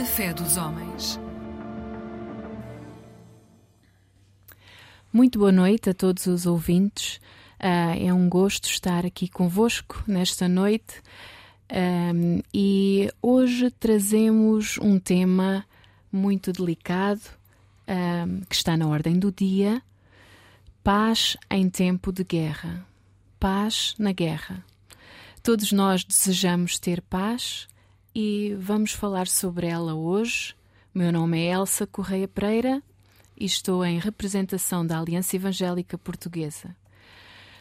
A fé dos homens. Muito boa noite a todos os ouvintes. Uh, é um gosto estar aqui convosco nesta noite. Um, e hoje trazemos um tema muito delicado um, que está na ordem do dia: paz em tempo de guerra. Paz na guerra. Todos nós desejamos ter paz e vamos falar sobre ela hoje. Meu nome é Elsa Correia Pereira e estou em representação da Aliança Evangélica Portuguesa.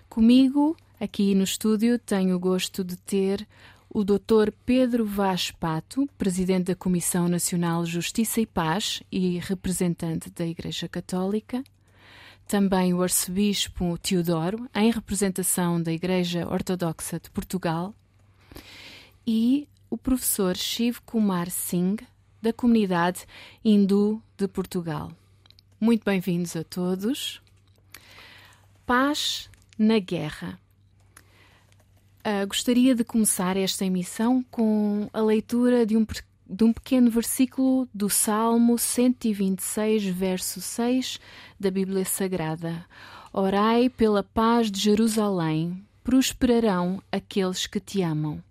Comigo, aqui no estúdio, tenho o gosto de ter o Dr. Pedro Vaz Pato, presidente da Comissão Nacional Justiça e Paz e representante da Igreja Católica. Também o Arcebispo Teodoro, em representação da Igreja Ortodoxa de Portugal. E o professor Shiv Kumar Singh, da comunidade hindu de Portugal. Muito bem-vindos a todos. Paz na guerra. Uh, gostaria de começar esta emissão com a leitura de um, de um pequeno versículo do Salmo 126, verso 6 da Bíblia Sagrada. Orai pela paz de Jerusalém, prosperarão aqueles que te amam.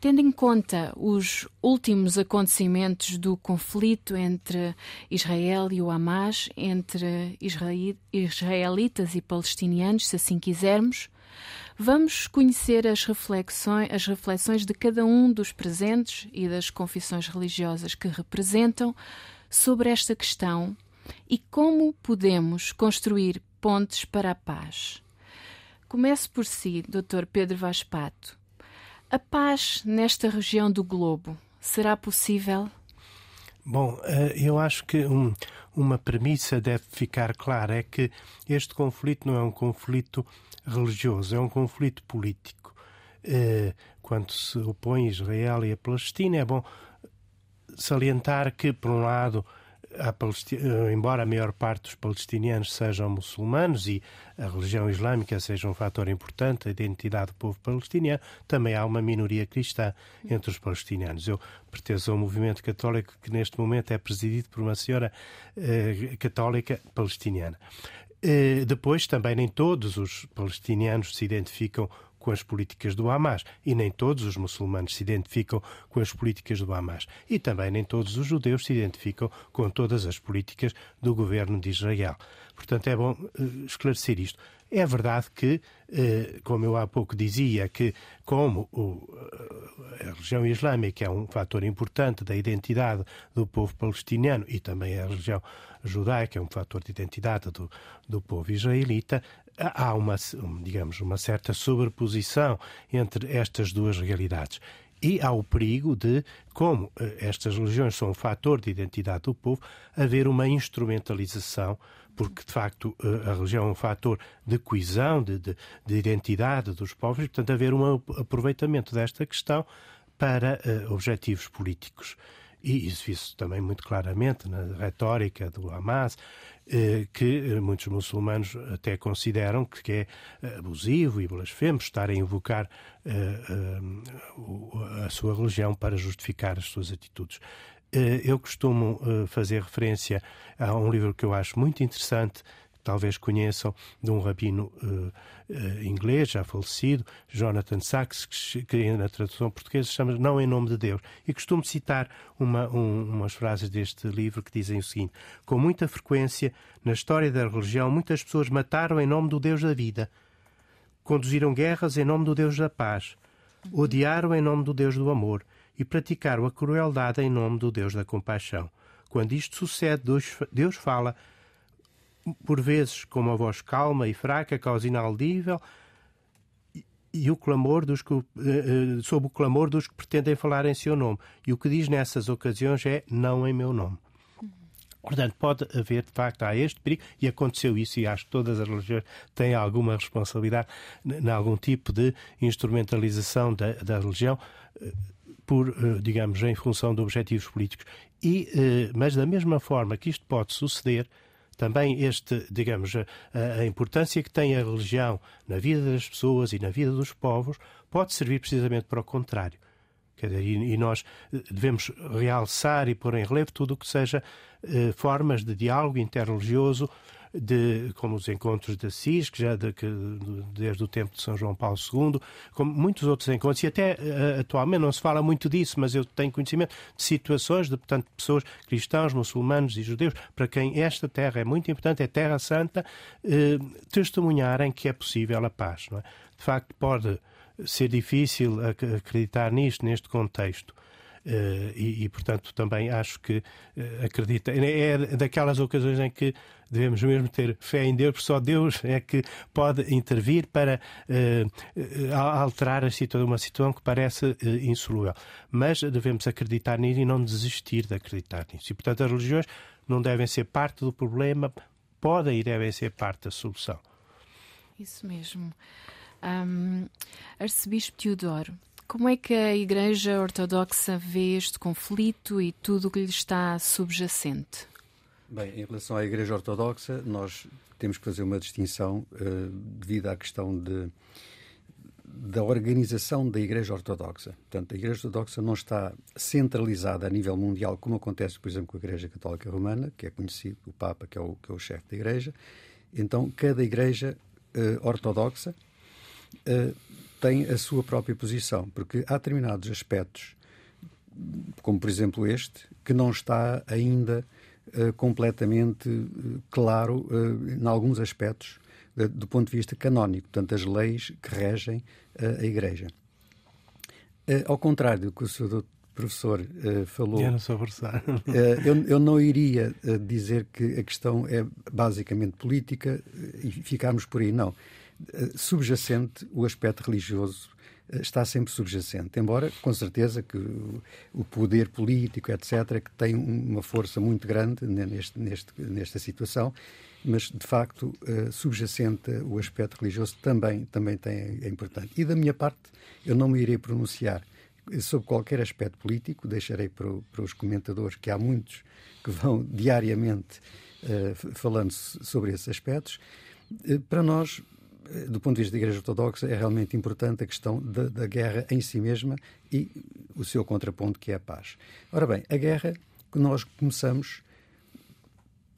Tendo em conta os últimos acontecimentos do conflito entre Israel e o Hamas, entre israelitas e palestinianos, se assim quisermos, Vamos conhecer as reflexões, as reflexões de cada um dos presentes e das confissões religiosas que representam sobre esta questão e como podemos construir pontes para a paz. Comece por si, Dr. Pedro Vaz Pato. A paz nesta região do globo será possível? Bom, eh, eu acho que um, uma premissa deve ficar clara: é que este conflito não é um conflito religioso, é um conflito político. Eh, quando se opõe Israel e a Palestina, é bom salientar que, por um lado, a embora a maior parte dos palestinianos sejam muçulmanos e a religião islâmica seja um fator importante, a identidade do povo palestiniano, também há uma minoria cristã entre os palestinianos. Eu pertenço ao movimento católico que neste momento é presidido por uma senhora eh, católica palestiniana. Eh, depois, também nem todos os palestinianos se identificam com as políticas do Hamas e nem todos os muçulmanos se identificam com as políticas do Hamas e também nem todos os judeus se identificam com todas as políticas do governo de Israel. Portanto, é bom uh, esclarecer isto. É verdade que, uh, como eu há pouco dizia, que como o, a religião islâmica é um fator importante da identidade do povo palestiniano e também a religião judaica é um fator de identidade do, do povo israelita, há uma, digamos, uma certa sobreposição entre estas duas realidades. E há o perigo de, como eh, estas religiões são um fator de identidade do povo, haver uma instrumentalização, porque de facto eh, a religião é um fator de coesão, de, de, de identidade dos povos, e portanto haver um aproveitamento desta questão para uh, objetivos políticos. E isso viu-se também muito claramente na retórica do Hamas, eh, que muitos muçulmanos até consideram que é abusivo e blasfemo estar a invocar a sua religião para justificar as suas atitudes. Eu costumo fazer referência a um livro que eu acho muito interessante, talvez conheçam, de um rabino uh, inglês, já falecido, Jonathan Sachs, que, que na tradução portuguesa se chama Não em Nome de Deus. E costumo citar uma, um, umas frases deste livro que dizem o seguinte: Com muita frequência, na história da religião, muitas pessoas mataram em nome do Deus da vida, conduziram guerras em nome do Deus da paz, odiaram em nome do Deus do amor e praticaram a crueldade em nome do Deus da compaixão. Quando isto sucede, Deus, fala por vezes com uma voz calma e fraca, quase inaudível, e, o clamor dos que, uh, sob o clamor dos que pretendem falar em seu nome. E o que diz nessas ocasiões é não em meu nome. Portanto, pode haver, de facto, há este perigo, e aconteceu isso, e acho que todas as religiões têm alguma responsabilidade em algum tipo de instrumentalização da, da religião, eh, por, digamos, em função de objetivos políticos. E, mas da mesma forma que isto pode suceder, também este, digamos, a, importância que tem a religião na vida das pessoas e na vida dos povos pode servir precisamente para o contrário. E, nós devemos realçar e pôr em relevo tudo o que seja eh, formas de diálogo interreligioso de, como os encontros de Assis, que já de, que, desde o tempo de São João Paulo II, como muitos outros encontros, e até uh, atualmente não se fala muito disso, mas eu tenho conhecimento de situações de, portanto, pessoas cristãos, muçulmanos e judeus, para quem esta terra é muito importante, é terra santa, uh, testemunharem que é possível a paz. É? De facto, pode ser difícil acreditar nisto, neste contexto. Uh, e, e, portanto, também acho que uh, acredita. É daquelas ocasiões em que devemos mesmo ter fé em Deus, porque só Deus é que pode intervir para uh, alterar a situação, uma situação que parece insolúvel. Mas devemos acreditar nisso e não desistir de acreditar nisso. E, portanto, as religiões não devem ser parte do problema, podem e devem ser parte da solução. Isso mesmo. Um, Arcebispo Teodoro, como é que a Igreja Ortodoxa vê este conflito e tudo o que lhe está subjacente? Bem, em relação à Igreja Ortodoxa, nós temos que fazer uma distinção uh, devido à questão de, da organização da Igreja Ortodoxa. Portanto, a Igreja Ortodoxa não está centralizada a nível mundial, como acontece, por exemplo, com a Igreja Católica Romana, que é conhecido, o Papa, que é o, que é o chefe da Igreja. Então, cada Igreja uh, Ortodoxa uh, tem a sua própria posição, porque há determinados aspectos, como por exemplo este, que não está ainda uh, completamente uh, claro uh, em alguns aspectos do ponto de vista canónico, portanto, as leis que regem a Igreja. ao contrário do que o Sr. professor falou. Eu não sou professor. eu, eu não iria dizer que a questão é basicamente política e ficarmos por aí, não subjacente, o aspecto religioso eh, está sempre subjacente, embora com certeza que o poder político, etc., que tem uma força muito grande neste, neste, nesta situação, mas de facto eh, subjacente o aspecto religioso também, também tem, é importante. E da minha parte, eu não me irei pronunciar sobre qualquer aspecto político, deixarei para, para os comentadores, que há muitos que vão diariamente uh, falando sobre esses aspectos. Para nós, do ponto de vista da Igreja Ortodoxa, é realmente importante a questão da, da, guerra em si mesma e o seu contraponto, que é a paz. Ora bem, a guerra que nós começamos,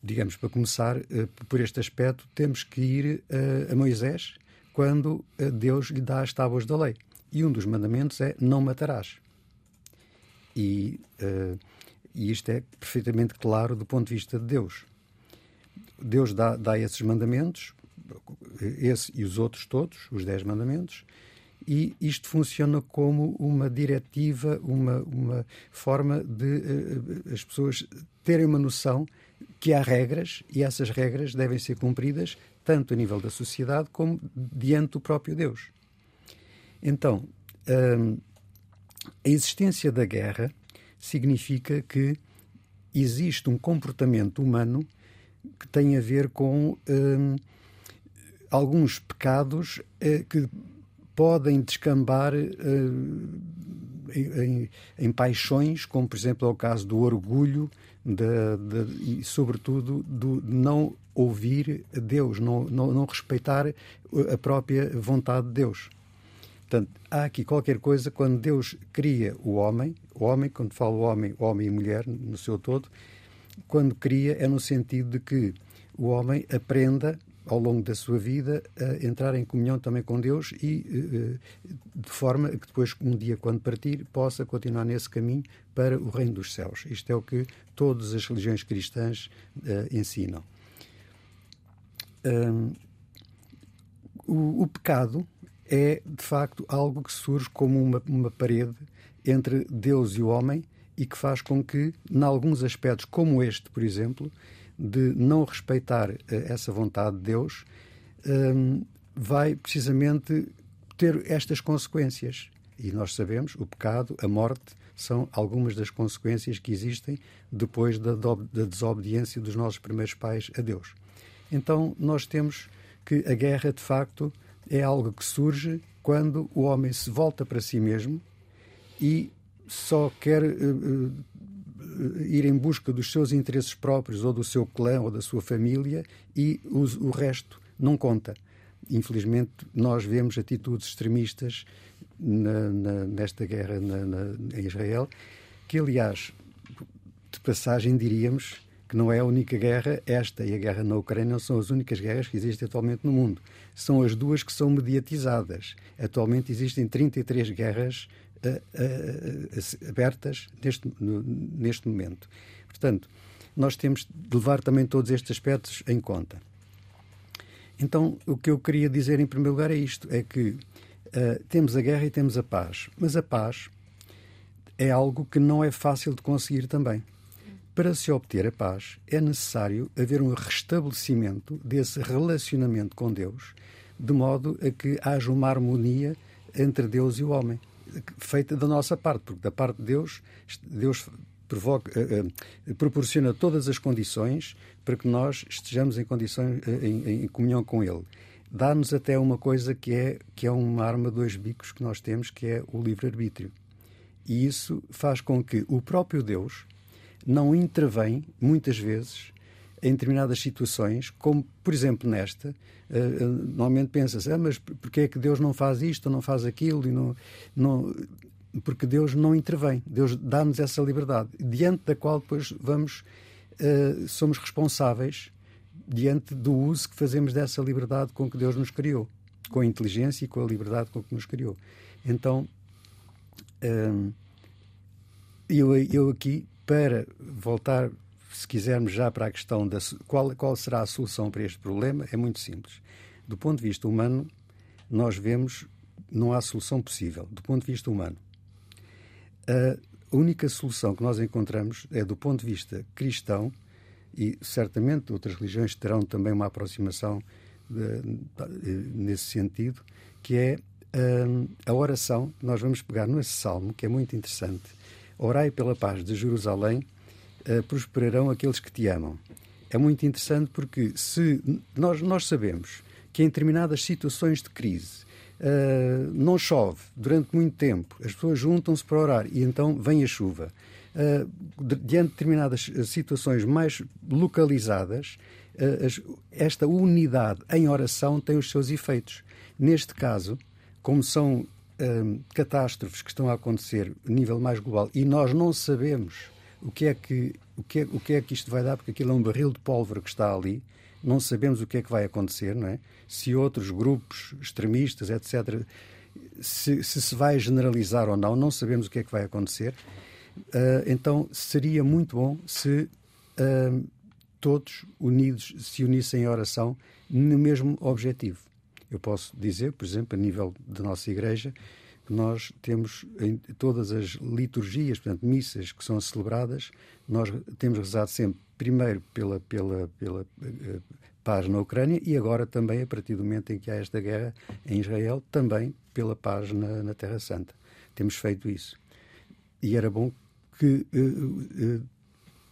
digamos, para começar uh, por este aspecto, temos que ir uh, a Moisés quando uh, Deus lhe dá as tábuas da lei. E um dos mandamentos é não matarás. E, e isto é perfeitamente claro do ponto de vista de Deus. Deus dá, dá esses mandamentos, esse e os outros todos, os Dez Mandamentos, e isto funciona como uma diretiva, uma, uma forma de uh, as pessoas terem uma noção que há regras e essas regras devem ser cumpridas tanto a nível da sociedade como diante do próprio Deus. Então, um, a existência da guerra significa que existe um comportamento humano que tem a ver com um, alguns pecados eh, que podem descambar eh, em, em, paixões, como por exemplo é o caso do orgulho de, de, e, sobretudo, do não ouvir Deus, não, não, não respeitar a própria vontade de Deus. Portanto, há aqui qualquer coisa quando Deus cria o homem, o homem, quando falo homem, homem e mulher no seu todo, quando cria é no sentido de que o homem aprenda ao longo da sua vida a entrar em comunhão também com Deus e eh, eh, de forma que depois um dia quando partir possa continuar nesse caminho para o reino dos céus. Isto é o que todas as religiões cristãs uh, ensinam. O, o, pecado é de facto algo que surge como uma, uma parede entre Deus e o homem e que faz com que, em alguns aspectos, como este, por exemplo, de não respeitar uh, essa vontade de Deus, um, vai precisamente ter estas consequências. E nós sabemos, o pecado, a morte, são algumas das consequências que existem depois da, da desobediência dos nossos primeiros pais a Deus. Então, nós temos que a guerra, de facto, é algo que surge quando o homem se volta para si mesmo e só quer uh, eh, ir em busca dos seus interesses próprios ou do seu clã ou da sua família e o, o resto não conta. Infelizmente, nós vemos atitudes extremistas na, na, nesta guerra na, em Israel, que aliás, de passagem diríamos que não é a única guerra, esta e a guerra na Ucrânia não são as únicas guerras que existem atualmente no mundo. São as duas que são mediatizadas. Atualmente existem 33 guerras abertas neste, neste momento. Portanto, nós temos de levar também todos estes aspectos em conta. Então, o que eu queria dizer em primeiro lugar é isto: é que uh, temos a guerra e temos a paz, mas a paz é algo que não é fácil de conseguir também. Para se obter a paz, é necessário haver um restabelecimento desse relacionamento com Deus, de modo a que haja uma harmonia entre Deus e o homem, feita da nossa parte, porque da parte de Deus, Deus provoca, uh, uh, proporciona todas as condições para que nós estejamos em condições uh, em, em, comunhão com Ele. Dá-nos até uma coisa que é que é uma arma dois bicos que nós temos, que é o livre arbítrio. E isso faz com que o próprio Deus não intervém, muitas vezes, em determinadas situações, como, por exemplo, nesta. Uh, normalmente pensa-se, ah, mas porquê é que Deus não faz isto não faz aquilo? E não, não... Porque Deus não intervém. Deus dá-nos essa liberdade, diante da qual depois vamos, uh, somos responsáveis diante do uso que fazemos dessa liberdade com que Deus nos criou, com a inteligência e com a liberdade com que nos criou. Então, eu, eu aqui para voltar, se quisermos já para a questão da qual, qual será a solução para este problema, é muito simples. Do ponto de vista humano, nós vemos não há solução possível, do ponto de vista humano. A única solução que nós encontramos é do ponto de vista cristão, e certamente outras religiões terão também uma aproximação nesse sentido, que é hum, a oração. Nós vamos pegar nesse salmo, que é muito interessante, Orai pela paz de Jerusalém, uh, prosperarão aqueles que te amam. É muito interessante porque se nós, nós sabemos que em determinadas situações de crise uh, não chove durante muito tempo, as pessoas juntam-se para orar e então vem a chuva. Uh, diante de determinadas situações mais localizadas, esta unidade em oração tem os seus efeitos. Neste caso, como são catástrofes que estão a acontecer a nível mais global e nós não sabemos o que é que o que é, o que é que isto vai dar, porque aquilo é um barril de pólvora que está ali, não sabemos o que é que vai acontecer, não é? Se outros grupos extremistas, etc., se, se, se vai generalizar ou não, não sabemos o que é que vai acontecer. Uh, então seria muito bom se uh, todos unidos se unissem em oração no mesmo objetivo. Eu posso dizer, por exemplo, a nível da nossa igreja, nós temos em todas as liturgias, portanto, missas que são celebradas, nós temos rezado sempre, primeiro, pela, pela, pela uh, paz na Ucrânia e agora também, a partir do momento em que há esta guerra em Israel, também pela paz na, na Terra Santa. Temos feito isso. E era bom que uh, uh,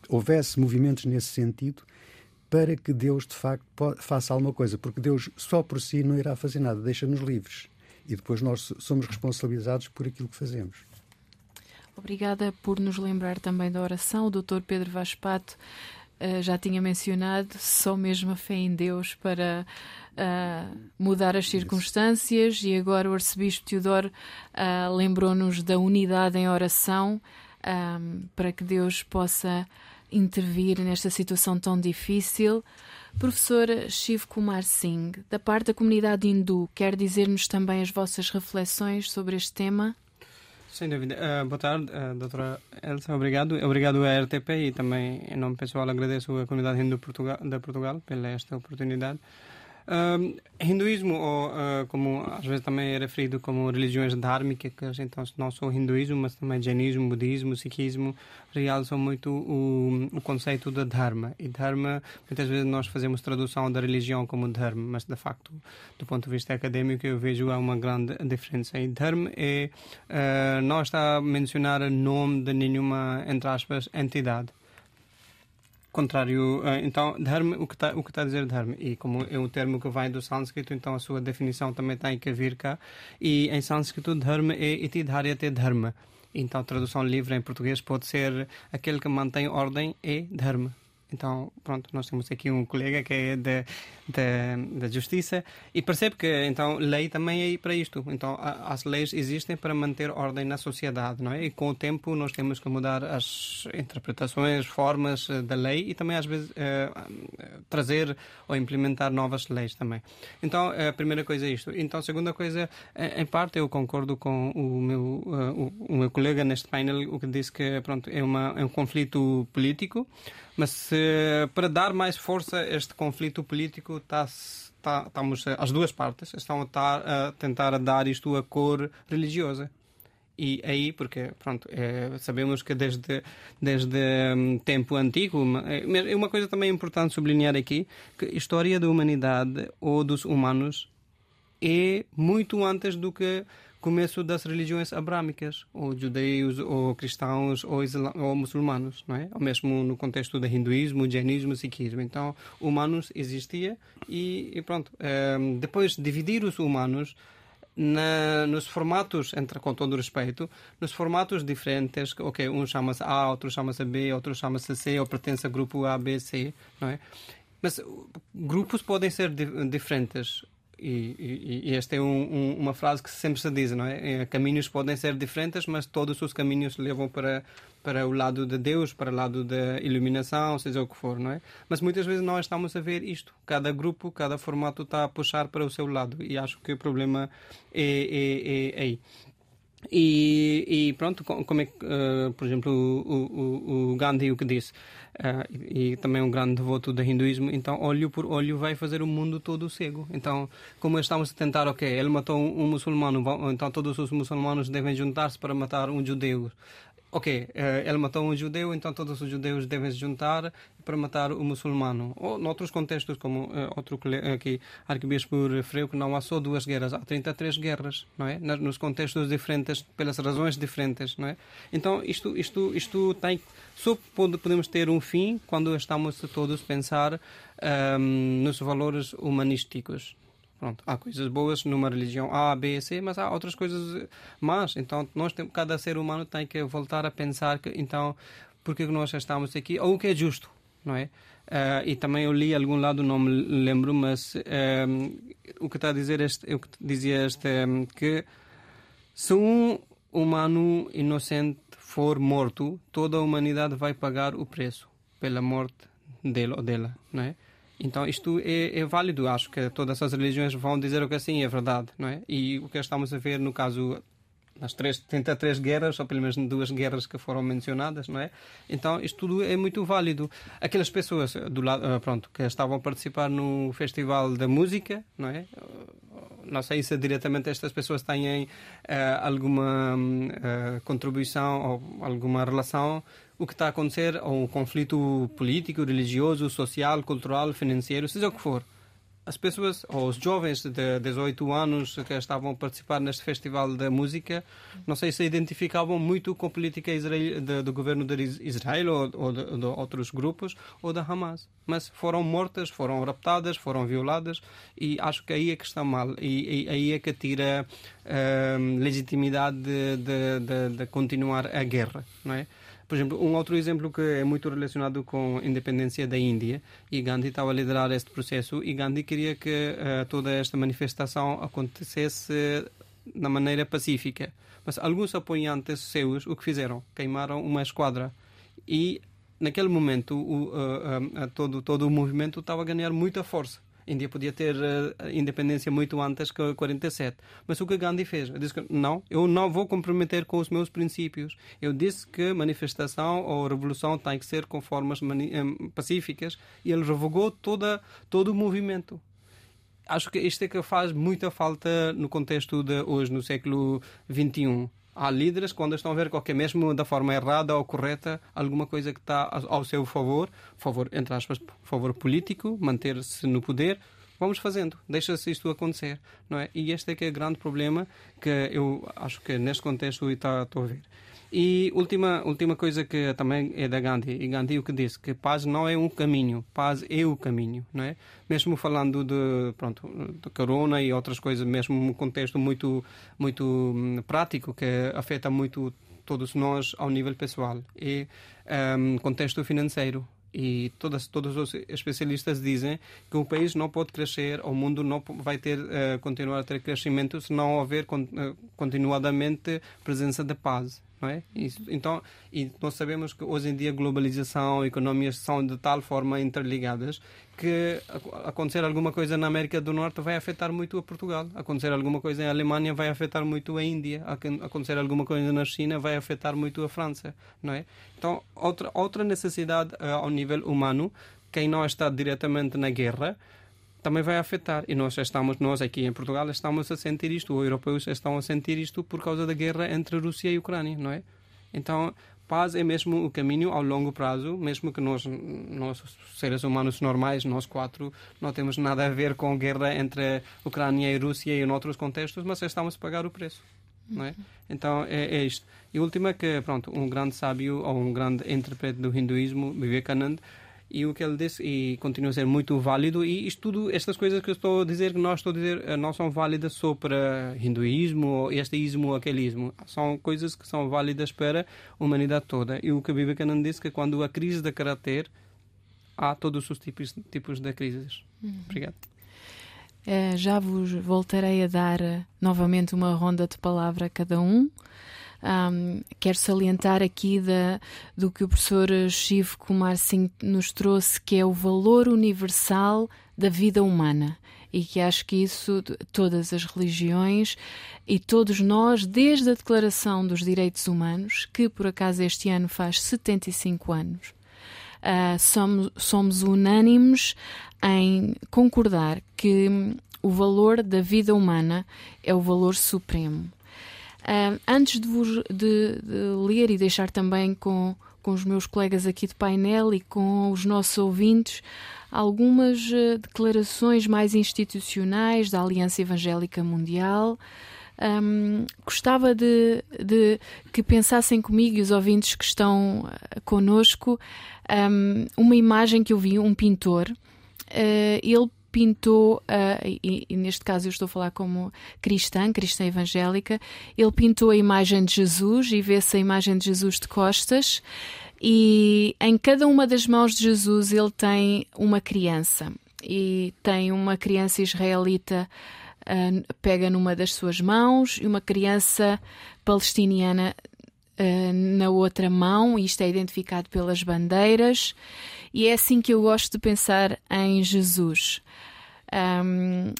houvesse movimentos nesse sentido para que Deus, de facto, faça alguma coisa, porque Deus só por si não irá fazer nada, deixa-nos livres. E depois nós somos responsabilizados por aquilo que fazemos. Obrigada por nos lembrar também da oração. O Dr. Pedro Vaspato uh, já tinha mencionado só mesmo a fé em Deus para uh, mudar as circunstâncias Isso. e agora o Arcebispo Teodoro uh, lembrou-nos da unidade em oração para que Deus possa intervir nesta situação tão difícil. Professor Shiv Kumar Singh, da parte da comunidade hindu, quer dizer-nos também as vossas reflexões sobre este tema? Sem dúvida. Uh, boa tarde, uh, doutora Elsa. Obrigado. Obrigado à RTP e também, em nome pessoal, agradeço à comunidade hindu Portugal, da Portugal pela esta oportunidade. Uh, hinduísmo, ou uh, como às vezes também é referido como religiões dhármicas, então não só o hinduísmo, mas também jainismo, budismo, sikhismo, realçam muito o, o conceito de dharma. E dharma, muitas vezes nós fazemos tradução da religião como dharma, mas de facto, do ponto de vista acadêmico, eu vejo há uma grande diferença. E dharma é, uh, não está a mencionar o nome de nenhuma, entre aspas, entidade contrário. Eh, então, dharma, o que está está a dizer dharma, e como é um termo que vem do sânscrito, então a sua definição também tem que vir cá. E em sânscrito, dharma é iti dharyate dharma. Então, tradução livre em português pode ser aquele que mantém ordem é dharma. Então, pronto, nós temos aqui um colega que é da, da, Justiça e percebe que, então, lei também é para isto. Então, a, as leis existem para manter ordem na sociedade, não é? E com o tempo nós temos que mudar as interpretações, formas eh, da lei e também, às vezes, eh, trazer ou implementar novas leis também. Então, a primeira coisa é isto. Então, a segunda coisa, em parte, eu concordo com o meu, o, o meu colega neste painel, o que disse que, pronto, é, uma, é um conflito político mas para dar mais força a este conflito político, está, está, estamos, as duas partes estão a, tar, a tentar dar isto a cor religiosa. E aí, porque pronto, é, sabemos que desde, desde um, tempo antigo, é uma coisa também importante sublinhar aqui, que a história da humanidade ou dos humanos é muito antes do que começo das religiões abrâmicas, ou judeus, ou cristãos, ou, ou muçulmanos, não é? Ou mesmo no contexto do hinduísmo, jainismo, sikhismo. Então, humanos existia e, e pronto. Um, ehm, depois, dividir os humanos na, nos formatos, entre, com todo respeito, nos formatos diferentes, ok, um chama-se A, outro chama-se B, outro chama-se C, ou pertence a grupo A, B, C, não é? Mas grupos podem ser diferentes e, e, esta é um, um, uma frase que sempre se diz, não é? é? Caminhos podem ser diferentes, mas todos os caminhos levam para para o lado de Deus, para o lado da iluminação, seja o que for, não é? Mas muitas vezes nós estamos a ver isto. Cada grupo, cada formato está a puxar para o seu lado e acho que o problema é, é, é aí. E, e, pronto, como é que, uh, por exemplo, o, o, o, Gandhi o que disse, uh, e, e, também um grande devoto do hinduísmo, então olho por olho vai fazer o mundo todo cego. Então, como estamos a tentar, ok, ele matou um, um muçulmano, então todos os muçulmanos devem juntar-se para matar um judeu ok, eh, ele matou um judeu, então todos os judeus devem se juntar para matar o muçulmano. Ou noutros contextos, como uh, outro aqui, arcebispo referiu, que não há só duas guerras, há 33 guerras, não é? Nos contextos diferentes, pelas razões diferentes, não é? Então, isto, isto, isto tem... Só podemos ter um fim quando estamos todos a pensar um, ehm, nos valores humanísticos, Pronto, há coisas boas numa religião A, B, C, mas há outras coisas más. Então, nós temos, cada ser humano tem que voltar a pensar que, então, por que nós estamos aqui? Ou o que é justo, não é? Uh, e também eu li algum lado, não me lembro, mas um, o que está a dizer este, o que dizia este, um, que se um humano inocente for morto, toda a humanidade vai pagar o preço pela morte dele ou dela, não é? Então isto é, é, válido, acho que todas as religiões vão dizer o que assim é verdade, não é? E o que estamos a ver no caso nas três, 33 guerras, ou pelo menos duas guerras que foram mencionadas, não é? Então isto tudo é muito válido. Aquelas pessoas do lado, ah, pronto, que estavam a participar no festival da música, não é? Não sei se diretamente estas pessoas têm uh, alguma uh, contribuição ou alguma relação o que está a acontecer, ou um conflito político, religioso, social, cultural, financeiro, seja o que for. As pessoas, ou os jovens de 18 anos que estavam a participar neste festival da música, não sei se identificavam muito com a política israel, de, do governo de Israel ou, ou de, de, outros grupos, ou da Hamas. Mas foram mortas, foram raptadas, foram violadas, e acho que aí é que está mal. E, e aí é que tira uh, legitimidade de, de, de continuar a guerra, não é? Por exemplo, um outro exemplo que é muito relacionado com a independência da Índia, e Gandhi estava a liderar este processo, e Gandhi queria que uh, toda esta manifestação acontecesse na maneira pacífica. Mas alguns apoiantes seus, o que fizeram? Queimaram uma esquadra. E naquele momento, o, uh, uh, todo, todo o movimento estava a ganhar muita força. A Índia podia ter uh, independência muito antes que 47. Mas o que Gandhi fez? Ele disse que não, eu não vou comprometer com os meus princípios. Eu disse que manifestação ou revolução tem que ser com formas eh, pacíficas e ele revogou toda, todo o movimento acho que isto é que faz muita falta no contexto de hoje, no século XXI há líderes quando estão a ver qualquer mesmo da forma errada ou correta alguma coisa que está ao seu favor, favor entre aspas, favor político, manter-se no poder, vamos fazendo, deixa-se isto acontecer, não é? E este é que é o grande problema que eu acho que neste contexto está, estou a ver. E última, última coisa que também é da Gandhi, e Gandhi o que disse, que paz não é um caminho, paz é o caminho, não é? Mesmo falando de, pronto, de corona e outras coisas, mesmo um contexto muito, muito hum, prático que afeta muito todos nós ao nível pessoal, e um, contexto financeiro. E todas, todos os especialistas dizem que o país não pode crescer, o mundo não vai ter uh, continuar a ter crescimento se não houver con uh, continuadamente presença de paz. Não é? Isso, então, e nós sabemos que hoje em dia globalização, economias são de tal forma interligadas que acontecer alguma coisa na América do Norte vai afetar muito a Portugal, acontecer alguma coisa em Alemanha vai afetar muito a Índia, acontecer alguma coisa na China vai afetar muito a França, não é? Então, outra outra necessidade uh, ao nível humano, quem não está diretamente na guerra, também vai afetar. E nós estamos, nós aqui em Portugal, estamos a sentir isto, os europeus estão a sentir isto por causa da guerra entre a Rússia e a Ucrânia, não é? Então, paz é mesmo o caminho ao longo prazo, mesmo que nós, nós seres humanos normais, nós quatro, não temos nada a ver com a guerra entre a Ucrânia e a Rússia e em outros contextos, mas estamos a pagar o preço. Não é? Então é, é isto. E última que, pronto, um grande sábio ou um grande intérprete do hinduísmo, Vivekananda, e o que ele disse e continua a ser muito válido e isto tudo, estas coisas que eu estou a dizer que nós estou a dizer eh, não são válidas só para hinduísmo ou este ismo ou aquele ismo são coisas que são válidas para a humanidade toda. E o que a Vivekananda disse que quando há crise de caráter há todos os tipos, tipos de crises. Uhum. obrigado. É, já vos voltarei a dar eh, novamente uma ronda de palavra a cada um um, quero salientar aqui da, do que o professor Shiv Kumar Singh nos trouxe, que é o valor universal da vida humana e que acho que isso todas as religiões e todos nós, desde a Declaração dos Direitos Humanos, que por acaso este ano faz 75 anos, uh, somos, somos unânimes em concordar que o valor da vida humana é o valor supremo. Antes de, vos, de, de, ler e deixar também com, com os meus colegas aqui de painel e com os nossos ouvintes algumas uh, declarações mais institucionais da Aliança Evangélica Mundial. Um, gostava de, de, que pensassem comigo e os ouvintes que estão uh, conosco um, uma imagem que eu vi, um pintor. Uh, ele pintou, uh, e, e, neste caso eu estou a falar como cristã, cristã evangélica, ele pintou a imagem de Jesus e vê-se a imagem de Jesus de costas, e em cada uma das mãos de Jesus ele tem uma criança, e tem uma criança israelita. Uh, pega numa das suas mãos e uma criança palestiniana uh, na outra mão, isto é identificado pelas bandeiras, e é assim que eu gosto de pensar em Jesus. Um,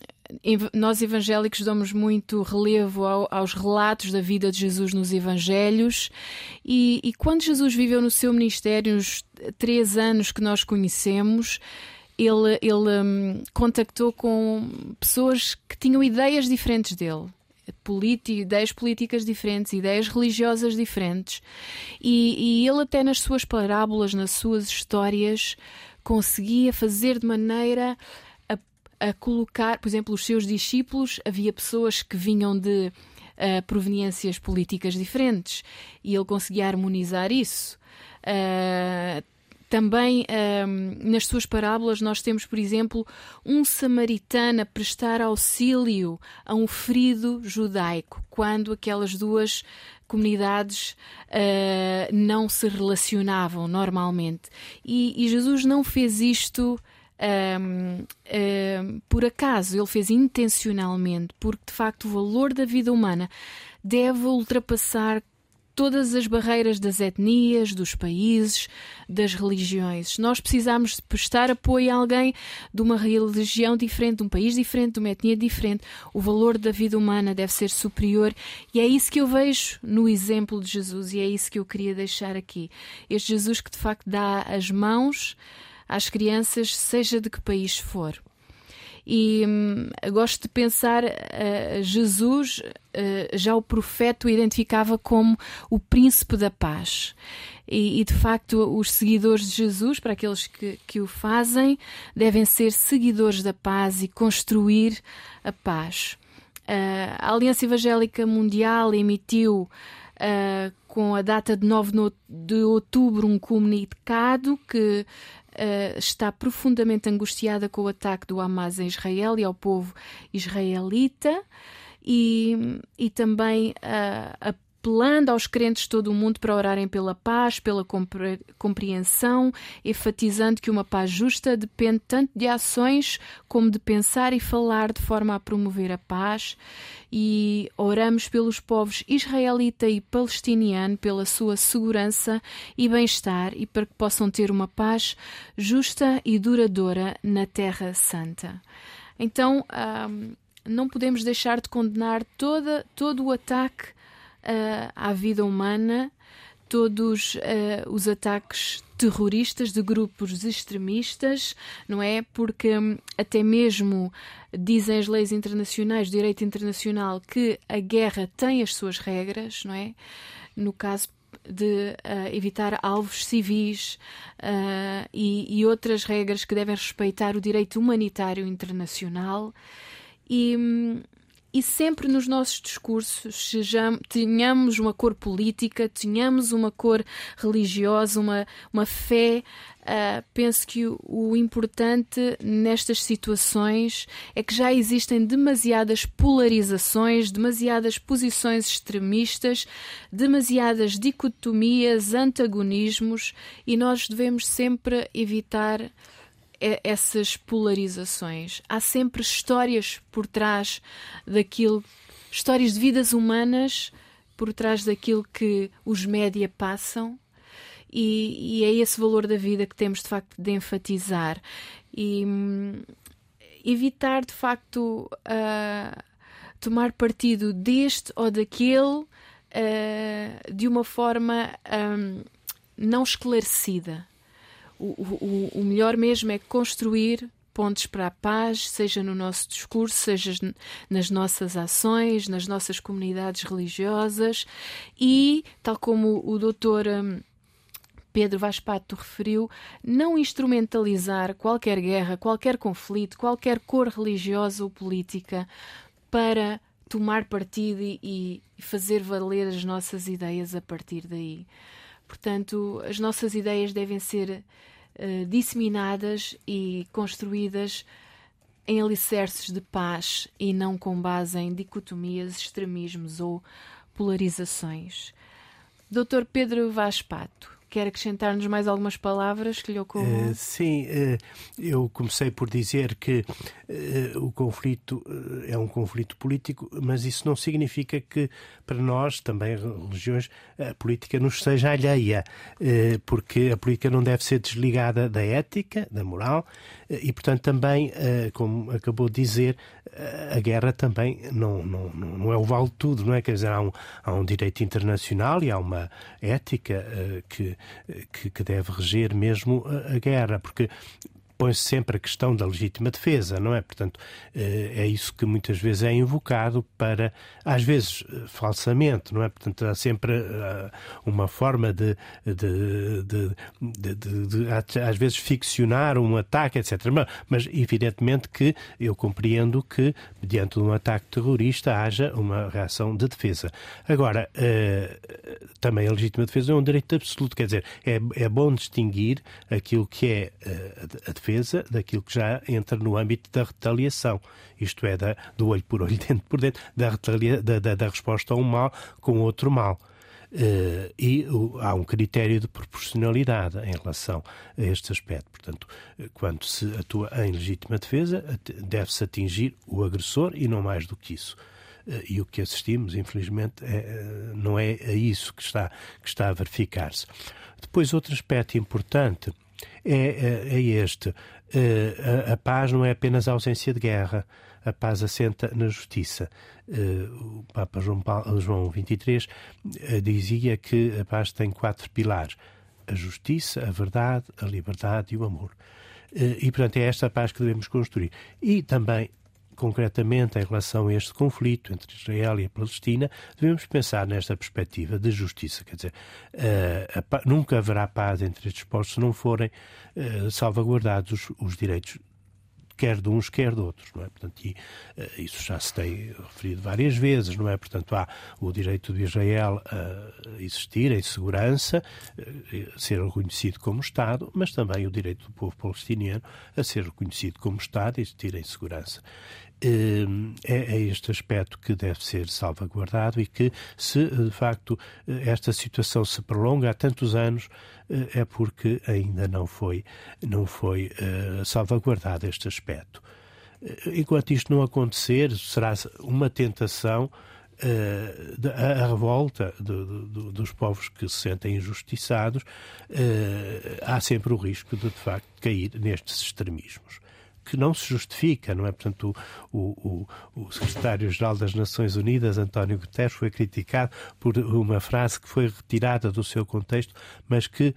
nós evangélicos damos muito relevo ao, aos relatos da vida de Jesus nos Evangelhos e, e, quando Jesus viveu no seu ministério, nos três anos que nós conhecemos, ele, ele um, contactou com pessoas que tinham ideias diferentes dele. Ideias políticas diferentes, ideias religiosas diferentes, e, e ele, até nas suas parábolas, nas suas histórias, conseguia fazer de maneira a colocar, por exemplo, os seus discípulos, havia pessoas que vinham de uh, proveniências políticas diferentes e ele conseguia harmonizar isso. Uh, também um, nas suas parábolas nós temos, por exemplo, um samaritano a prestar auxílio a um ferido judaico, quando aquelas duas comunidades uh, não se relacionavam normalmente. E, e Jesus não fez isto um, um, por acaso, ele fez intencionalmente, porque de facto o valor da vida humana deve ultrapassar todas as barreiras das etnias, dos países, das religiões. Nós precisamos de prestar apoio a alguém de uma religião diferente, de um país diferente, de uma etnia diferente. O valor da vida humana deve ser superior e é isso que eu vejo no exemplo de Jesus e é isso que eu queria deixar aqui. Este Jesus que de facto dá as mãos às crianças, seja de que país for. E hum, gosto de pensar, uh, Jesus, uh, já o profeta o identificava como o príncipe da paz. E, e, de facto, os seguidores de Jesus, para aqueles que, que o fazem, devem ser seguidores da paz e construir a paz. Uh, a Aliança Evangélica Mundial emitiu com a data de 9 de outubro um comunicado que uh, está profundamente angustiada com o ataque do Hamas em Israel e ao povo israelita e, e também uh, apelando aos crentes de todo o mundo para orarem pela paz, pela compreensão, enfatizando que uma paz justa depende tanto de ações como de pensar e falar de forma a promover a paz. E oramos pelos povos israelita e palestiniano, pela sua segurança e bem-estar e para que possam ter uma paz justa e duradoura na Terra Santa. Então, não podemos deixar de condenar toda, todo o ataque uh, à vida humana, todos uh, os ataques terroristas de grupos extremistas, não é? Porque um, até mesmo dizem as leis internacionais, o direito internacional, que a guerra tem as suas regras, não é? No caso de uh, evitar alvos civis uh, e, e, outras regras que devem respeitar o direito humanitário internacional. E, hum, e sempre nos nossos discursos tenhamos uma cor política, tenhamos uma cor religiosa, uma, uma fé. Uh, penso que o, o, importante nestas situações é que já existem demasiadas polarizações, demasiadas posições extremistas, demasiadas dicotomias, antagonismos e nós devemos sempre evitar essas polarizações. Há sempre histórias por trás daquilo, histórias de vidas humanas por trás daquilo que os média passam. E, e é esse valor da vida que temos de facto de enfatizar e hum, evitar de facto uh, tomar partido deste ou daquele uh, de uma forma um, não esclarecida o, o, melhor mesmo é construir pontos para a paz, seja no nosso discurso, seja nas nossas ações, nas nossas comunidades religiosas e, tal como o doutor hum, Pedro Vaspato referiu, não instrumentalizar qualquer guerra, qualquer conflito, qualquer cor religiosa ou política para tomar partido e fazer valer as nossas ideias a partir daí. Portanto, as nossas ideias devem ser uh, disseminadas e construídas em alicerces de paz e não com base em dicotomias, extremismos ou polarizações. Dr. Pedro Vaz Pato, Quer acrescentar-nos mais algumas palavras que lhe ocorram? Uh, sim, uh, eu comecei por dizer que uh, o conflito é um conflito político, mas isso não significa que para nós, também religiões, a política nos seja alheia, porque a política não deve ser desligada da ética, da moral, e portanto também, como acabou de dizer, a guerra também não, não, não é o vale tudo, não é? Quer dizer, há um, há um direito internacional e há uma ética que que, que deve reger mesmo a guerra, porque põe-se sempre a questão da legítima defesa, não é? Portanto, eh, é isso que muitas vezes é invocado para, às vezes eh, falsamente, não é? Portanto, há sempre eh, uma forma de, de, de, de às vezes, ficcionar um ataque, etc. Mas, evidentemente, que eu compreendo que, diante de um ataque terrorista, haja uma reação de defesa. Agora, também a legítima defesa é um direito absoluto, quer dizer, é, é bom distinguir aquilo que é a defesa defesa daquilo que já entra no âmbito da retaliação, isto é, da, do olho por olho, dente por dente, da, da, da, da resposta a um mal com outro mal. Uh, e uh, há um critério de proporcionalidade em relação a este aspecto. Portanto, eh, quando se atua em legítima defesa, deve-se atingir o agressor e não mais do que isso. Uh, e o que assistimos, infelizmente, é, não é a isso que está, que está a verificar-se. Depois, outro aspecto importante é, é, é este. Eh, a, a paz não é apenas a ausência de guerra a paz assenta na justiça. Eh, o Papa João, Paulo, João XXIII eh, dizia que a paz tem quatro pilares: a justiça, a verdade, a liberdade e o amor. E, portanto, é esta paz que devemos construir. E também concretamente em relação a este conflito entre Israel e a Palestina, devemos pensar nesta perspectiva de justiça. Quer dizer, uh, nunca haverá paz entre estes povos se não forem uh, salvaguardados os, os direitos quer de uns, quer de outros, não é? Portanto, e, uh, isso já se tem referido várias vezes, não é? Portanto, há o direito de Israel a existir em segurança, a ser reconhecido como Estado, mas também o direito do povo palestiniano a ser reconhecido como Estado e existir em segurança. Ehm, é, é, este aspecto que deve ser salvaguardado e que, se de facto esta situação se prolonga há tantos anos, é porque ainda não foi, não foi salvaguardado este aspecto. Enquanto isto não acontecer, será uma tentação a, revolta do, do, dos povos que se sentem injustiçados, há sempre o risco de, de facto, cair nestes extremismos que não se justifica, não é? Portanto, o, o, o secretário-geral das Nações Unidas, António Guterres, foi criticado por uma frase que foi retirada do seu contexto, mas que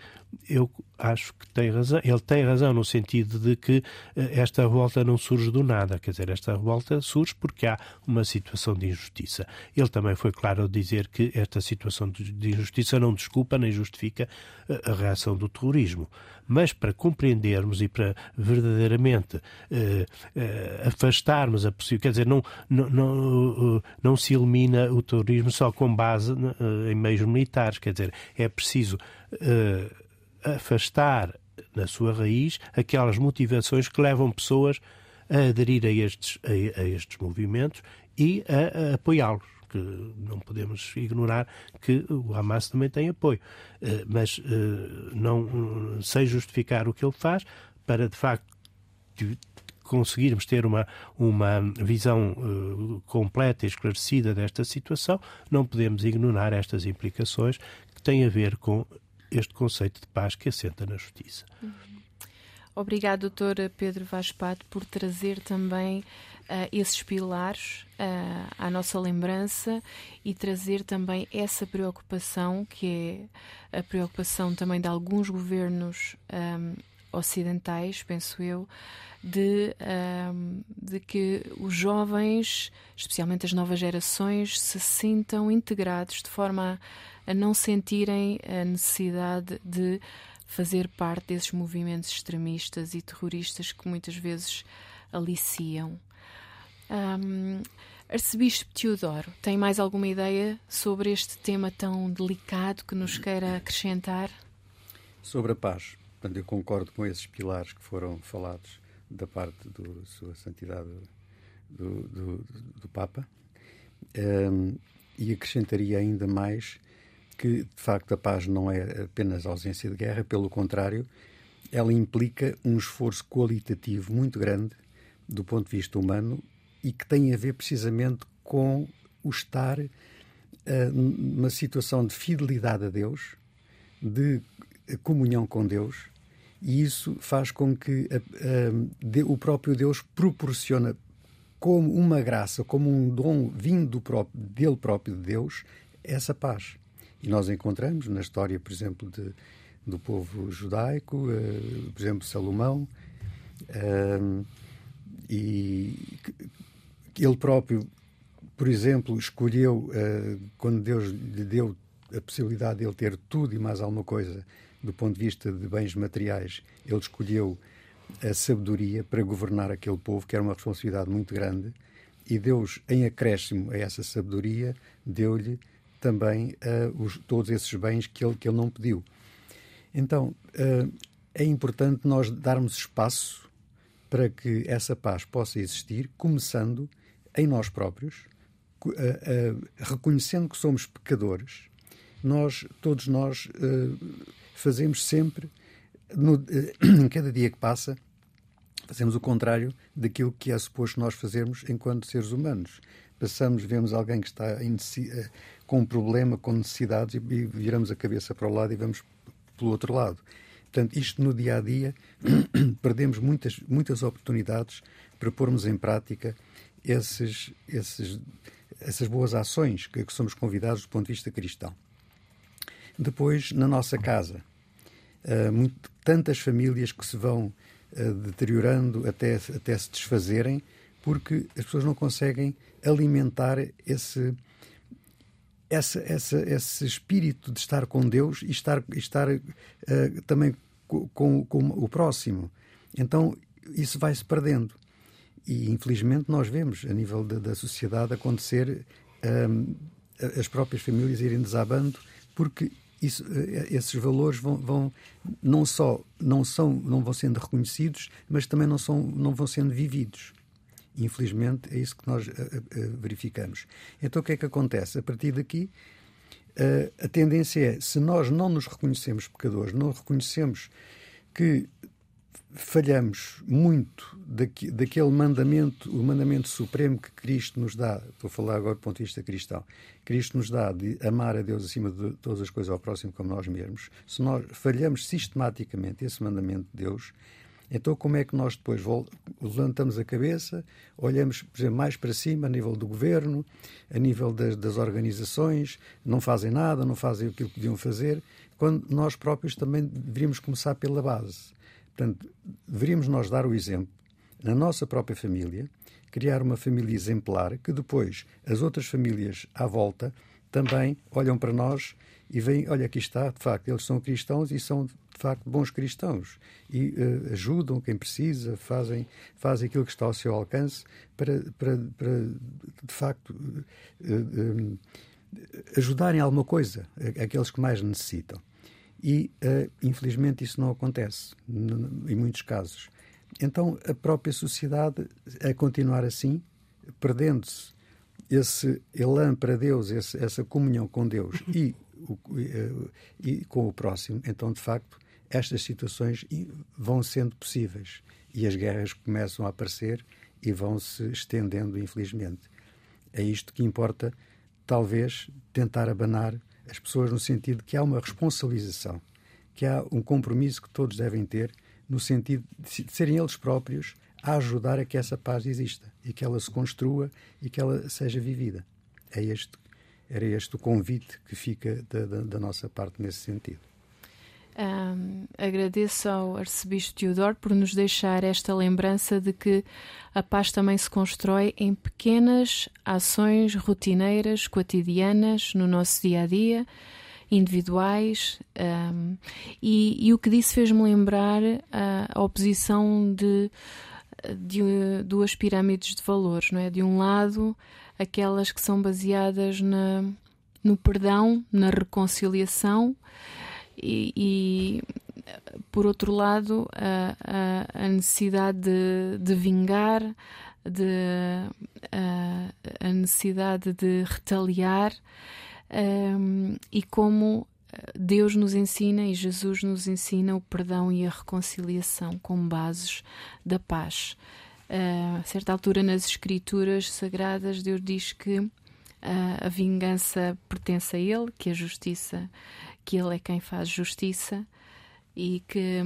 eu acho que tem razão. Ele tem razão no sentido de que eh, esta revolta não surge do nada. Quer dizer, esta revolta surge porque há uma situação de injustiça. Ele também foi claro ao dizer que esta situação de injustiça não desculpa nem justifica eh, a reação do terrorismo. Mas para compreendermos e para verdadeiramente eh, eh, afastarmos a possível, quer dizer, não, não, não, não se elimina o terrorismo só com base em meios militares. Quer dizer, é preciso afastar na sua raiz aquelas motivações que levam pessoas a aderir a estes, a, a estes movimentos e a, a apoiá-los. Que não podemos ignorar que o Hamas também tem apoio, uh, mas uh, não sem justificar o que ele faz para de facto conseguirmos ter uma, uma visão uh, completa e esclarecida desta situação, não podemos ignorar estas implicações que têm a ver com este conceito de paz que assenta na justiça. Uhum. Obrigado, doutor Pedro Vaz Pato, por trazer também uh, esses pilares uh, à nossa lembrança e trazer também essa preocupação, que é a preocupação também de alguns governos um, ocidentais, penso eu, de, um, de que os jovens, especialmente as novas gerações, se sintam integrados de forma a a não sentirem a necessidade de fazer parte desses movimentos extremistas e terroristas que muitas vezes aliciam. Um, Arcebispo Teodoro, tem mais alguma ideia sobre este tema tão delicado que nos queira acrescentar? Sobre a paz. Portanto, eu concordo com esses pilares que foram falados da parte da Sua Santidade do, do, do Papa. Um, e acrescentaria ainda mais que, de facto, a paz não é apenas ausência de guerra, pelo contrário, ela implica um esforço qualitativo muito grande do ponto de vista humano e que tem a ver precisamente com o estar uh, numa situação de fidelidade a Deus, de comunhão com Deus, e isso faz com que de, o próprio Deus proporciona como uma graça, como um dom vindo do próprio, dele próprio de Deus, essa paz. E nós encontramos na história, por exemplo, de, do povo judaico, uh, por exemplo, Salomão, uh, e ele próprio, por exemplo, escolheu, uh, quando Deus lhe deu a possibilidade de ele ter tudo e mais alguma coisa do ponto de vista de bens materiais, ele escolheu a sabedoria para governar aquele povo, que era uma responsabilidade muito grande, e Deus, em acréscimo a essa sabedoria, deu-lhe também uh, os, todos esses bens que ele, que ele não pediu. Então, uh, é importante nós darmos espaço para que essa paz possa existir, começando em nós próprios, uh, reconhecendo que somos pecadores. Nós, todos nós, fazemos sempre, no, em cada dia que passa, fazemos o contrário daquilo que é suposto nós fazermos enquanto seres humanos. Passamos, vemos alguém que está com um problema, com necessidades, e, e viramos a cabeça para o lado e vamos pelo outro lado. Portanto, isto no dia a dia, perdemos muitas, muitas oportunidades para pormos em prática esses, esses, essas boas ações que, que somos convidados do ponto de vista cristão. Depois, na nossa casa, uh, muito, tantas famílias que se vão uh, deteriorando até, até se desfazerem porque as pessoas não conseguem alimentar esse, essa, essa, esse espírito de estar com Deus e estar, estar uh, também com, com, o próximo. Então, isso vai-se perdendo. E, infelizmente, nós vemos, a nível da, da sociedade, acontecer um, as próprias famílias irem desabando, porque isso, eh, esses valores vão, vão, não só não são não vão sendo reconhecidos, mas também não são não vão sendo vividos. Infelizmente, é isso que nós verificamos. Então, o que é que acontece? A partir daqui, a tendência é, se nós não nos reconhecemos pecadores, não reconhecemos que falhamos muito daqui, daquele mandamento, o mandamento supremo que Cristo nos dá, estou a falar agora do ponto de vista cristão, Cristo nos dá de amar a Deus acima de todas as coisas ao próximo como nós mesmos, se nós falhamos sistematicamente esse mandamento de Deus, então como é que nós depois levantamos a cabeça, olhamos, por exemplo, mais para cima, a nível do governo, a nível das, das organizações, não fazem nada, não fazem aquilo que deviam fazer, quando nós próprios também deveríamos começar pela base Portanto, deveríamos nós dar o exemplo na nossa própria família, criar uma família exemplar, que depois as outras famílias à volta também olham para nós e veem, olha, aqui está, de facto, eles são cristãos e são, de facto, bons cristãos. E uh, ajudam quem precisa, fazem, fazem aquilo que está ao seu alcance para, para, para de facto, uh, ajudarem alguma coisa aqueles que mais necessitam. E, uh, infelizmente, isso não acontece em muitos casos. Então, a própria sociedade, a continuar assim, perdendo-se esse elan para Deus, esse, essa comunhão com Deus e, o, e, eh, e com o próximo, então, de facto, estas situações vão sendo possíveis e as guerras começam a aparecer e vão se estendendo, infelizmente. É isto que importa, talvez, tentar abanar as pessoas no sentido de que há uma responsabilização, que há um compromisso que todos devem ter no sentido de serem eles próprios a ajudar a que essa paz exista e que ela se construa e que ela seja vivida. É este, era este o convite que fica da, da, da nossa parte nesse sentido. Um, agradeço ao Arcebispo Teodoro por nos deixar esta lembrança de que a paz também se constrói em pequenas ações rotineiras, cotidianas, no nosso dia a dia, individuais. Um, e, e, o que disse fez-me lembrar a, a oposição de, de duas pirâmides de valores, não é? De um lado, aquelas que são baseadas na, no perdão, na reconciliação e, e por outro lado, a, a, a necessidade de, de vingar, de, a, a, necessidade de retaliar um, e como Deus nos ensina e Jesus nos ensina o perdão e a reconciliação como bases da paz. Uh, a certa altura nas Escrituras Sagradas, Deus diz que uh, a vingança pertence a Ele, que a justiça que Ele é quem faz justiça e que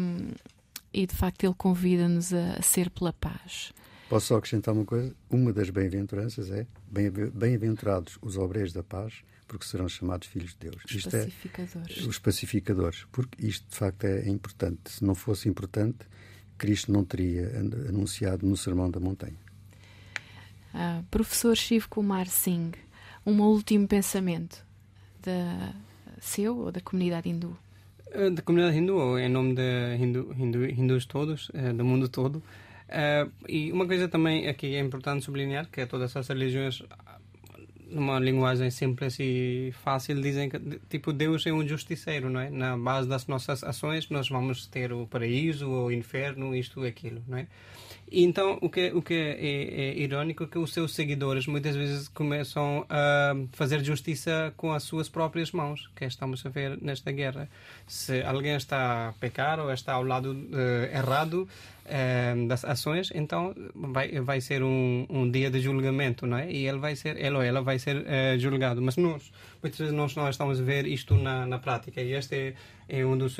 e de facto Ele convida-nos a, ser pela paz. Posso só acrescentar uma coisa? Uma das bem-aventuranças é bem-aventurados os obreiros da paz, porque serão chamados filhos de Deus. Os isto é pacificadores. É, os pacificadores, porque isto de facto é importante. Se não fosse importante, Cristo não teria anunciado no Sermão da Montanha. Uh, professor Shiv Kumar Singh, um último pensamento da, seu ou da comunidade hindu? Eh, da comunidade hindu, em nome de hindu, hindu, hindus todos, eh, do mundo todo. Uh, e uma coisa também aqui é importante sublinhar que todas as religiões numa linguagem simples e fácil dizem que tipo Deus é um justiceiro não é na base das nossas ações nós vamos ter o paraíso ou o inferno isto e aquilo não é então, o que, o que é, é, é irónico é que os seus seguidores muitas vezes começam a fazer justiça com as suas próprias mãos, que estamos a ver nesta guerra. Se alguém está a pecar ou está ao lado uh, errado uh, das ações, então vai, vai ser um, um dia de julgamento, não é? E ele vai ser, ele ou ela vai ser uh, julgado. Mas nós, muitas vezes nós não estamos a ver isto na, na prática. E este é, é um dos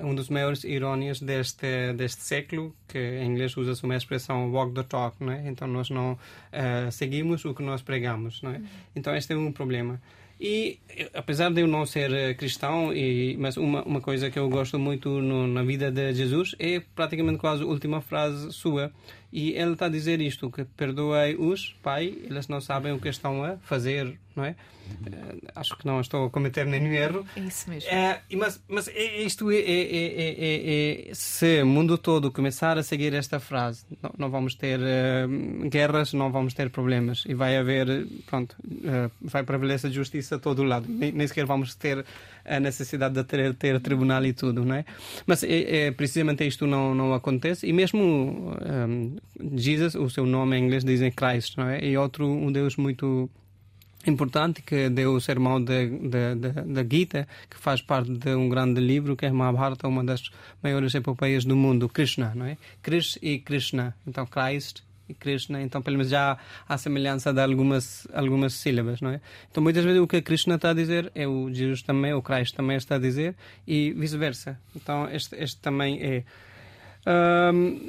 um dos maiores irónias deste, deste século, que em inglês usa-se uma expressão walk the talk, não é? Então nós não uh, seguimos o que nós pregamos, não é? Uhum. Então este é um problema. E apesar de eu não ser eh, cristão, e, mas uma, uma coisa que eu gosto muito no, na vida de Jesus é praticamente quase a última frase sua. E ele está a dizer isto: que perdoei-os, Pai, eles não sabem o que estão a fazer não é? Uh, acho que não estou a cometer nenhum erro. É isso mesmo. Uh, mas, mas é, isto é, é, é, se o mundo todo começar a seguir esta frase, não, não vamos ter uh, guerras, não vamos ter problemas e vai haver, pronto, vai prevalecer a justiça a todo lado. Nem, nem sequer vamos ter a necessidade de ter, ter tribunal e tudo, não é? Mas é, é precisamente isto não, não acontece. E mesmo um, Jesus, o seu nome em inglês dizem Christ, não é? E outro, um Deus muito importante que deu o sermão da Gita, que faz parte de um grande livro que é Mahabharata, uma das maiores epopeias do mundo, Krishna, não é? Krish e Krishna. Então, Christ Krishna, então pelo menos já há semelhança de algumas, algumas sílabas, não é? Então muitas vezes o que Krishna está a dizer é o Jesus também, o Christ também está a dizer e vice-versa. Então este, este também é... Um,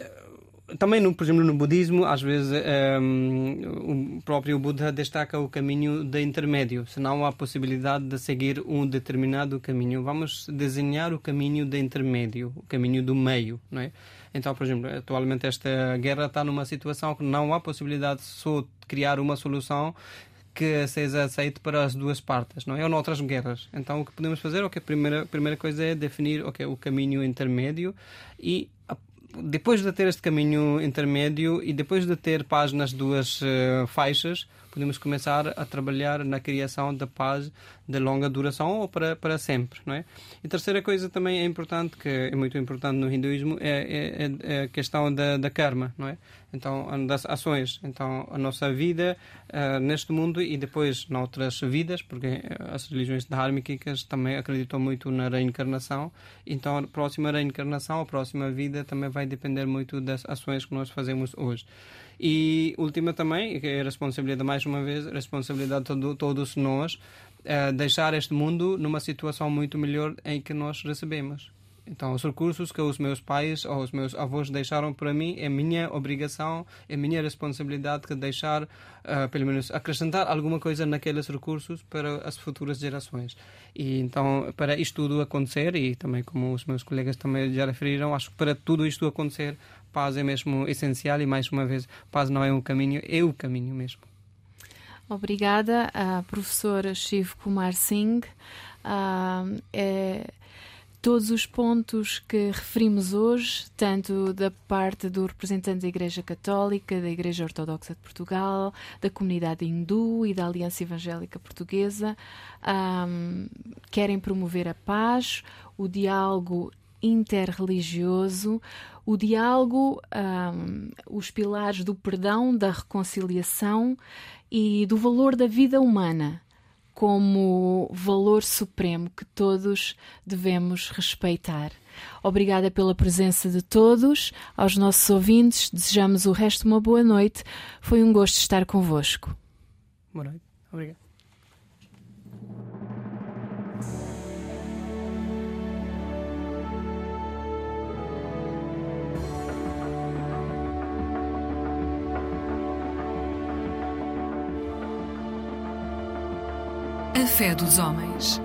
também, no, por exemplo, no budismo, às vezes um, o próprio Buda destaca o caminho de intermédio. Se não há possibilidade de seguir um determinado caminho, vamos desenhar o caminho de intermédio, o caminho do meio, não é? Então, por exemplo, atualmente esta guerra está numa situação que não há possibilidade de só criar uma solução que seja aceite para as duas partes, não é? Ou noutras guerras. Então, o que podemos fazer, okay, a primeira, primeira coisa é definir okay, o caminho intermédio e depois de ter este caminho intermédio e depois de ter paz nas duas uh, faixas, podemos começar a trabalhar na criação da paz de longa duração ou para, para sempre, não é? E terceira coisa também é importante, que é muito importante no hinduísmo, é, é, é a questão da, da karma, não é? Então, das ações. Então, a nossa vida uh, neste mundo e depois noutras vidas, porque as religiões dhármicas também acreditam muito na reencarnação. Então, a próxima reencarnação, a próxima vida também vai depender muito das ações que nós fazemos hoje. E última também, que é a responsabilidade, mais uma vez, responsabilidade de todos nós, é deixar este mundo numa situação muito melhor em que nós recebemos. Então, os recursos que os meus pais ou os meus avós deixaram para mim é minha obrigação, é minha responsabilidade de deixar, uh, pelo menos, acrescentar alguma coisa naqueles recursos para as futuras gerações. E então, para isto tudo acontecer, e também como os meus colegas também já referiram, acho que para tudo isto acontecer, paz é mesmo essencial e, mais uma vez, paz não é um caminho, é o caminho mesmo. Obrigada à professora Shiv Kumar Singh. Uh, é, todos os pontos que referimos hoje, tanto da parte do representante da Igreja Católica, da Igreja Ortodoxa de Portugal, da comunidade hindu e da Aliança Evangélica Portuguesa, um, querem promover a paz, o diálogo interreligioso, o diálogo, um, os pilares do perdão, da reconciliação e do valor da vida humana como valor supremo que todos devemos respeitar. Obrigada pela presença de todos, aos nossos ouvintes, desejamos o resto uma boa noite. Foi um gosto estar convosco. Boa noite. Obrigado. Fé dos homens.